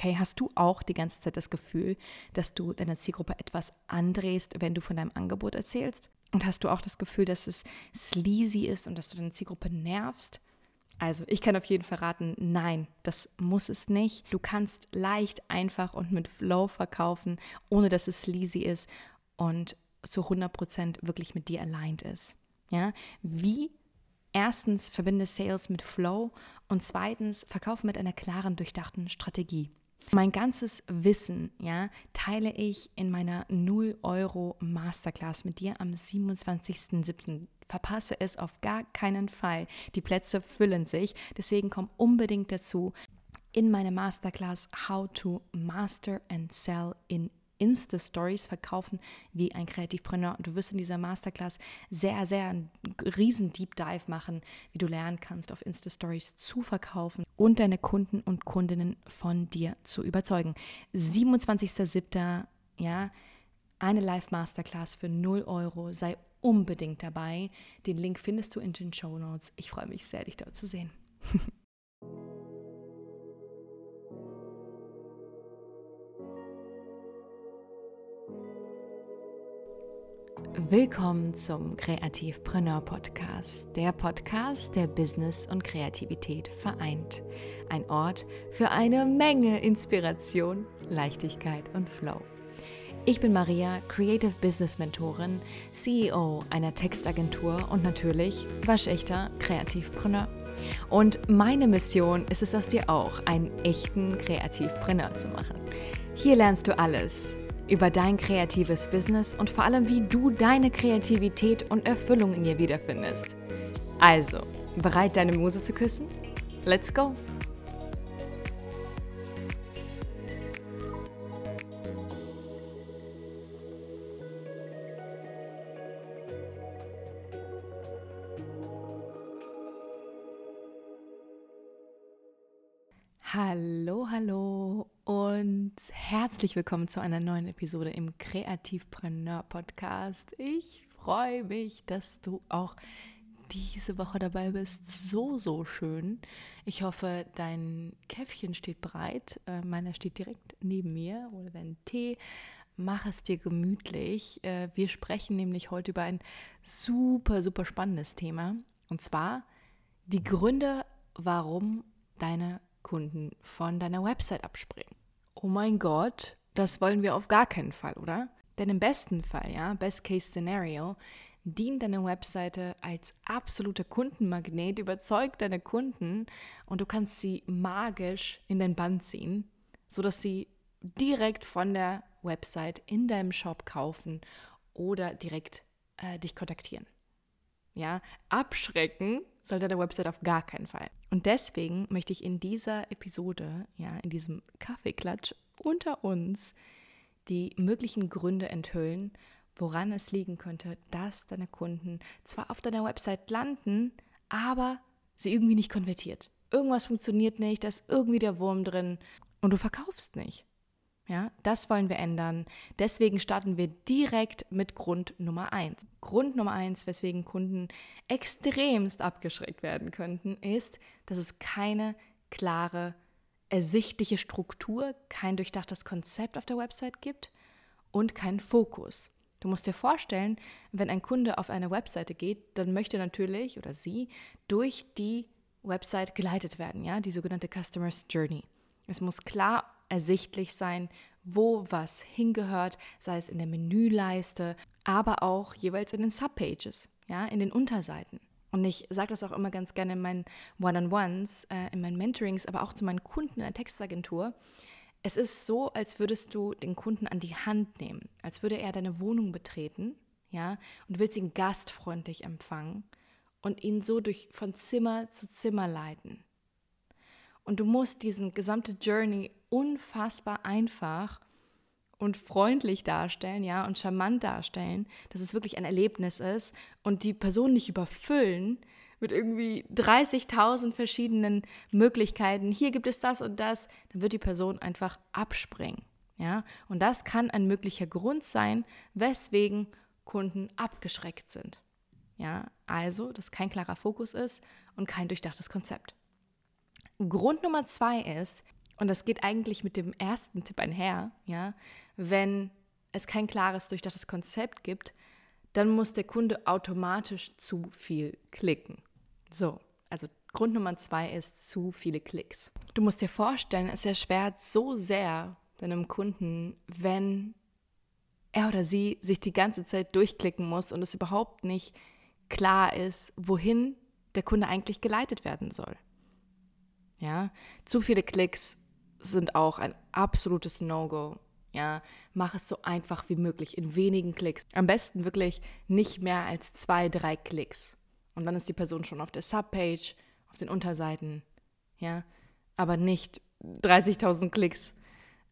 Okay, hast du auch die ganze Zeit das Gefühl, dass du deiner Zielgruppe etwas andrehst, wenn du von deinem Angebot erzählst? Und hast du auch das Gefühl, dass es sleazy ist und dass du deine Zielgruppe nervst? Also, ich kann auf jeden Fall raten, nein, das muss es nicht. Du kannst leicht, einfach und mit Flow verkaufen, ohne dass es sleazy ist und zu 100% wirklich mit dir aligned ist. Ja, wie erstens verbinde Sales mit Flow und zweitens verkaufe mit einer klaren, durchdachten Strategie. Mein ganzes Wissen, ja, teile ich in meiner 0 Euro Masterclass mit dir am 27.07. Verpasse es auf gar keinen Fall. Die Plätze füllen sich, deswegen komm unbedingt dazu in meine Masterclass How to Master and Sell in Insta-Stories verkaufen wie ein Kreativpreneur. Und du wirst in dieser Masterclass sehr, sehr einen riesen Deep Dive machen, wie du lernen kannst, auf Insta-Stories zu verkaufen und deine Kunden und Kundinnen von dir zu überzeugen. 27.07. Ja, eine Live-Masterclass für 0 Euro. Sei unbedingt dabei. Den Link findest du in den Show Notes. Ich freue mich sehr, dich dort zu sehen. Willkommen zum Kreativpreneur Podcast, der Podcast, der Business und Kreativität vereint. Ein Ort für eine Menge Inspiration, Leichtigkeit und Flow. Ich bin Maria, Creative Business Mentorin, CEO einer Textagentur und natürlich waschechter Kreativpreneur. Und meine Mission ist es aus dir auch, einen echten Kreativpreneur zu machen. Hier lernst du alles über dein kreatives Business und vor allem, wie du deine Kreativität und Erfüllung in ihr wiederfindest. Also, bereit, deine Muse zu küssen? Let's go! Hallo, hallo und herzlich willkommen zu einer neuen Episode im Kreativpreneur Podcast. Ich freue mich, dass du auch diese Woche dabei bist. So, so schön. Ich hoffe, dein Käffchen steht bereit. Äh, meiner steht direkt neben mir oder dein Tee. Mach es dir gemütlich. Äh, wir sprechen nämlich heute über ein super, super spannendes Thema. Und zwar die Gründe, warum deine Kunden von deiner Website abspringen oh mein Gott, das wollen wir auf gar keinen Fall, oder? Denn im besten Fall, ja, Best Case Scenario, dient deine Webseite als absoluter Kundenmagnet, überzeugt deine Kunden und du kannst sie magisch in dein Band ziehen, sodass sie direkt von der Website in deinem Shop kaufen oder direkt äh, dich kontaktieren. Ja, abschrecken soll deine Website auf gar keinen Fall. Und deswegen möchte ich in dieser Episode, ja, in diesem Kaffeeklatsch unter uns, die möglichen Gründe enthüllen, woran es liegen könnte, dass deine Kunden zwar auf deiner Website landen, aber sie irgendwie nicht konvertiert. Irgendwas funktioniert nicht, da ist irgendwie der Wurm drin und du verkaufst nicht. Ja, das wollen wir ändern. Deswegen starten wir direkt mit Grund Nummer eins. Grund Nummer eins, weswegen Kunden extremst abgeschreckt werden könnten, ist, dass es keine klare, ersichtliche Struktur, kein durchdachtes Konzept auf der Website gibt und keinen Fokus. Du musst dir vorstellen, wenn ein Kunde auf eine Webseite geht, dann möchte natürlich oder sie durch die Website geleitet werden, ja, die sogenannte Customer's Journey. Es muss klar ersichtlich sein, wo was hingehört, sei es in der Menüleiste, aber auch jeweils in den Subpages, ja, in den Unterseiten. Und ich sage das auch immer ganz gerne in meinen One-on-Ones, äh, in meinen Mentorings, aber auch zu meinen Kunden in der Textagentur. Es ist so, als würdest du den Kunden an die Hand nehmen, als würde er deine Wohnung betreten, ja, und willst ihn gastfreundlich empfangen und ihn so durch von Zimmer zu Zimmer leiten. Und du musst diesen gesamte Journey unfassbar einfach und freundlich darstellen, ja, und charmant darstellen, dass es wirklich ein Erlebnis ist und die Person nicht überfüllen mit irgendwie 30.000 verschiedenen Möglichkeiten. Hier gibt es das und das, dann wird die Person einfach abspringen, ja. Und das kann ein möglicher Grund sein, weswegen Kunden abgeschreckt sind. Ja, also, dass kein klarer Fokus ist und kein durchdachtes Konzept. Grund Nummer zwei ist, Und das geht eigentlich mit dem ersten Tipp einher, ja. Wenn es kein klares, durchdachtes Konzept gibt, dann muss der Kunde automatisch zu viel klicken. So, also Grund Nummer zwei ist zu viele Klicks. Du musst dir vorstellen, es erschwert so sehr deinem Kunden, wenn er oder sie sich die ganze Zeit durchklicken muss und es überhaupt nicht klar ist, wohin der Kunde eigentlich geleitet werden soll. Ja, zu viele Klicks sind auch ein absolutes No-Go. Ja, mach es so einfach wie möglich, in wenigen Klicks. Am besten wirklich nicht mehr als zwei, drei Klicks. Und dann ist die Person schon auf der Subpage, auf den Unterseiten. Ja, aber nicht 30.000 Klicks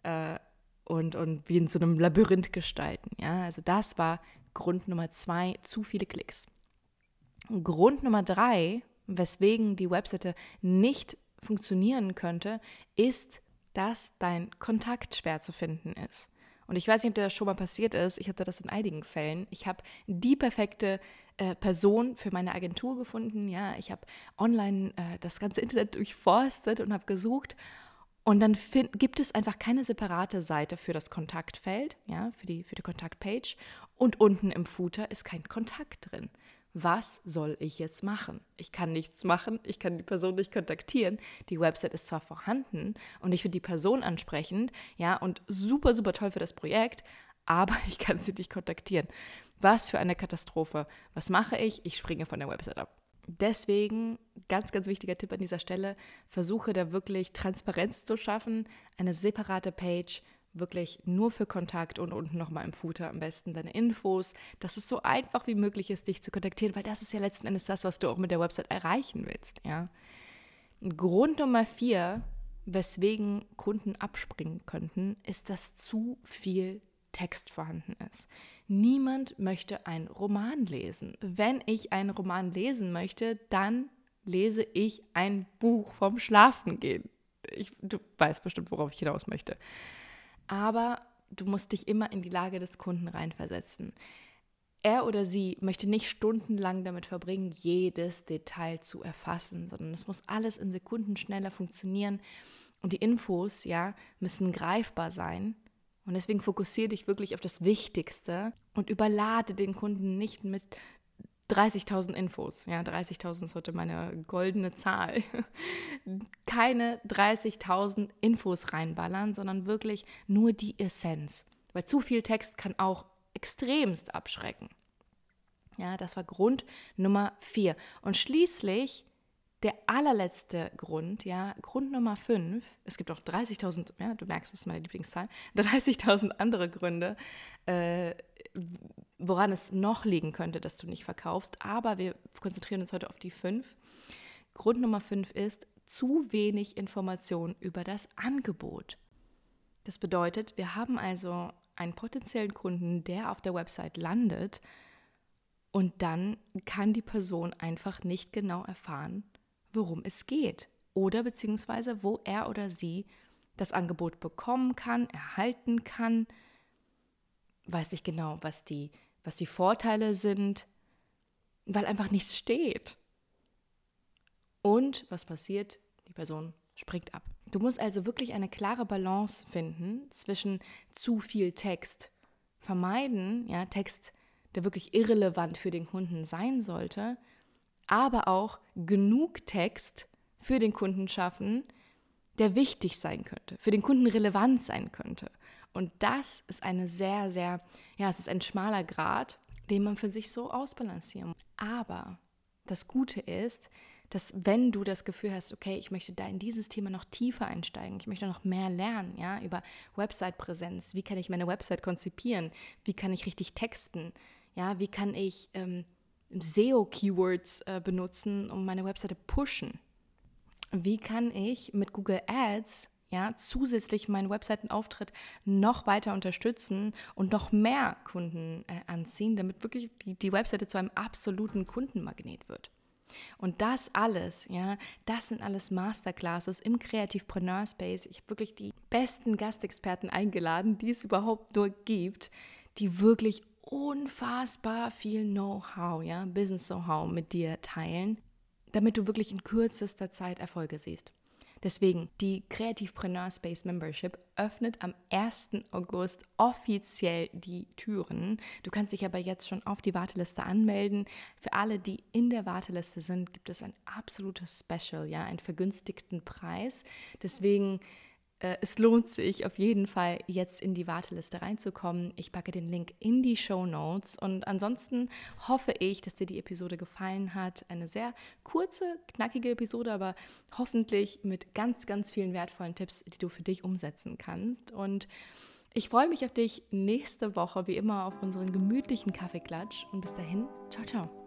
äh, und, und wie in so einem Labyrinth gestalten. Ja, also das war Grund Nummer zwei, zu viele Klicks. Grund Nummer drei, weswegen die Webseite nicht funktionieren könnte, ist dass dein Kontakt schwer zu finden ist. Und ich weiß nicht, ob dir das schon mal passiert ist. Ich hatte das in einigen Fällen. Ich habe die perfekte äh, Person für meine Agentur gefunden. Ja, ich habe online äh, das ganze Internet durchforstet und habe gesucht. Und dann find, gibt es einfach keine separate Seite für das Kontaktfeld, ja, für die, für die Kontaktpage. Und unten im Footer ist kein Kontakt drin was soll ich jetzt machen? Ich kann nichts machen, ich kann die Person nicht kontaktieren. Die Website ist zwar vorhanden und ich finde die Person ansprechend, ja, und super, super toll für das Projekt, aber ich kann sie nicht kontaktieren. Was für eine Katastrophe. Was mache ich? Ich springe von der Website ab. Deswegen, ganz, ganz wichtiger Tipp an dieser Stelle, versuche da wirklich Transparenz zu schaffen, eine separate Page wirklich nur für Kontakt und unten nochmal im Footer am besten deine Infos, dass es so einfach wie möglich ist, dich zu kontaktieren, weil das ist ja letzten Endes das, was du auch mit der Website erreichen willst. Ja. Grund Nummer vier, weswegen Kunden abspringen könnten, ist, dass zu viel Text vorhanden ist. Niemand möchte einen Roman lesen. Wenn ich einen Roman lesen möchte, dann lese ich ein Buch vom Schlafengehen. Ich, du weißt bestimmt, worauf ich hinaus möchte aber du musst dich immer in die Lage des Kunden reinversetzen. Er oder sie möchte nicht stundenlang damit verbringen, jedes Detail zu erfassen, sondern es muss alles in Sekunden schneller funktionieren und die Infos, ja, müssen greifbar sein. Und deswegen fokussiere dich wirklich auf das Wichtigste und überlade den Kunden nicht mit 30.000 Infos. Ja, 30.000 ist heute meine goldene Zahl. Keine 30.000 Infos reinballern, sondern wirklich nur die Essenz. Weil zu viel Text kann auch extremst abschrecken. Ja, das war Grund Nummer vier. Und schließlich der allerletzte Grund, ja, Grund Nummer fünf, es gibt auch 30.000, ja, du merkst, das ist meine Lieblingszahl, 30.000 andere Gründe, äh, woran es noch liegen könnte, dass du nicht verkaufst. Aber wir konzentrieren uns heute auf die fünf. Grund Nummer fünf ist zu wenig Information über das Angebot. Das bedeutet, wir haben also einen potenziellen Kunden, der auf der Website landet und dann kann die Person einfach nicht genau erfahren, worum es geht oder beziehungsweise wo er oder sie das Angebot bekommen kann, erhalten kann, weiß nicht genau, was die, was die Vorteile sind, weil einfach nichts steht. Und was passiert? Die Person springt ab. Du musst also wirklich eine klare Balance finden zwischen zu viel Text vermeiden, ja, Text, der wirklich irrelevant für den Kunden sein sollte, aber auch genug Text für den Kunden schaffen, der wichtig sein könnte, für den Kunden relevant sein könnte. Und das ist eine sehr, sehr, ja, es ist ein schmaler Grad, den man für sich so ausbalancieren muss. Aber das Gute ist, dass wenn du das Gefühl hast, okay, ich möchte da in dieses Thema noch tiefer einsteigen, ich möchte noch mehr lernen, ja, über Website-Präsenz, wie kann ich meine Website konzipieren, wie kann ich richtig texten, ja, wie kann ich ähm, SEO-Keywords äh, benutzen, um meine Webseite pushen? Wie kann ich mit Google Ads ja, zusätzlich meinen Webseitenauftritt noch weiter unterstützen und noch mehr Kunden äh, anziehen, damit wirklich die, die Webseite zu einem absoluten Kundenmagnet wird. Und das alles, ja, das sind alles Masterclasses im Kreativpreneur Space. Ich habe wirklich die besten Gastexperten eingeladen, die es überhaupt nur gibt, die wirklich unfassbar viel Know-how, ja, Business Know-how mit dir teilen, damit du wirklich in kürzester Zeit Erfolge siehst. Deswegen, die Kreativpreneur Space Membership öffnet am 1. August offiziell die Türen. Du kannst dich aber jetzt schon auf die Warteliste anmelden. Für alle, die in der Warteliste sind, gibt es ein absolutes Special, ja, einen vergünstigten Preis. Deswegen es lohnt sich auf jeden Fall, jetzt in die Warteliste reinzukommen. Ich packe den Link in die Show Notes. Und ansonsten hoffe ich, dass dir die Episode gefallen hat. Eine sehr kurze, knackige Episode, aber hoffentlich mit ganz, ganz vielen wertvollen Tipps, die du für dich umsetzen kannst. Und ich freue mich auf dich nächste Woche, wie immer, auf unseren gemütlichen Kaffeeklatsch. Und bis dahin, ciao, ciao.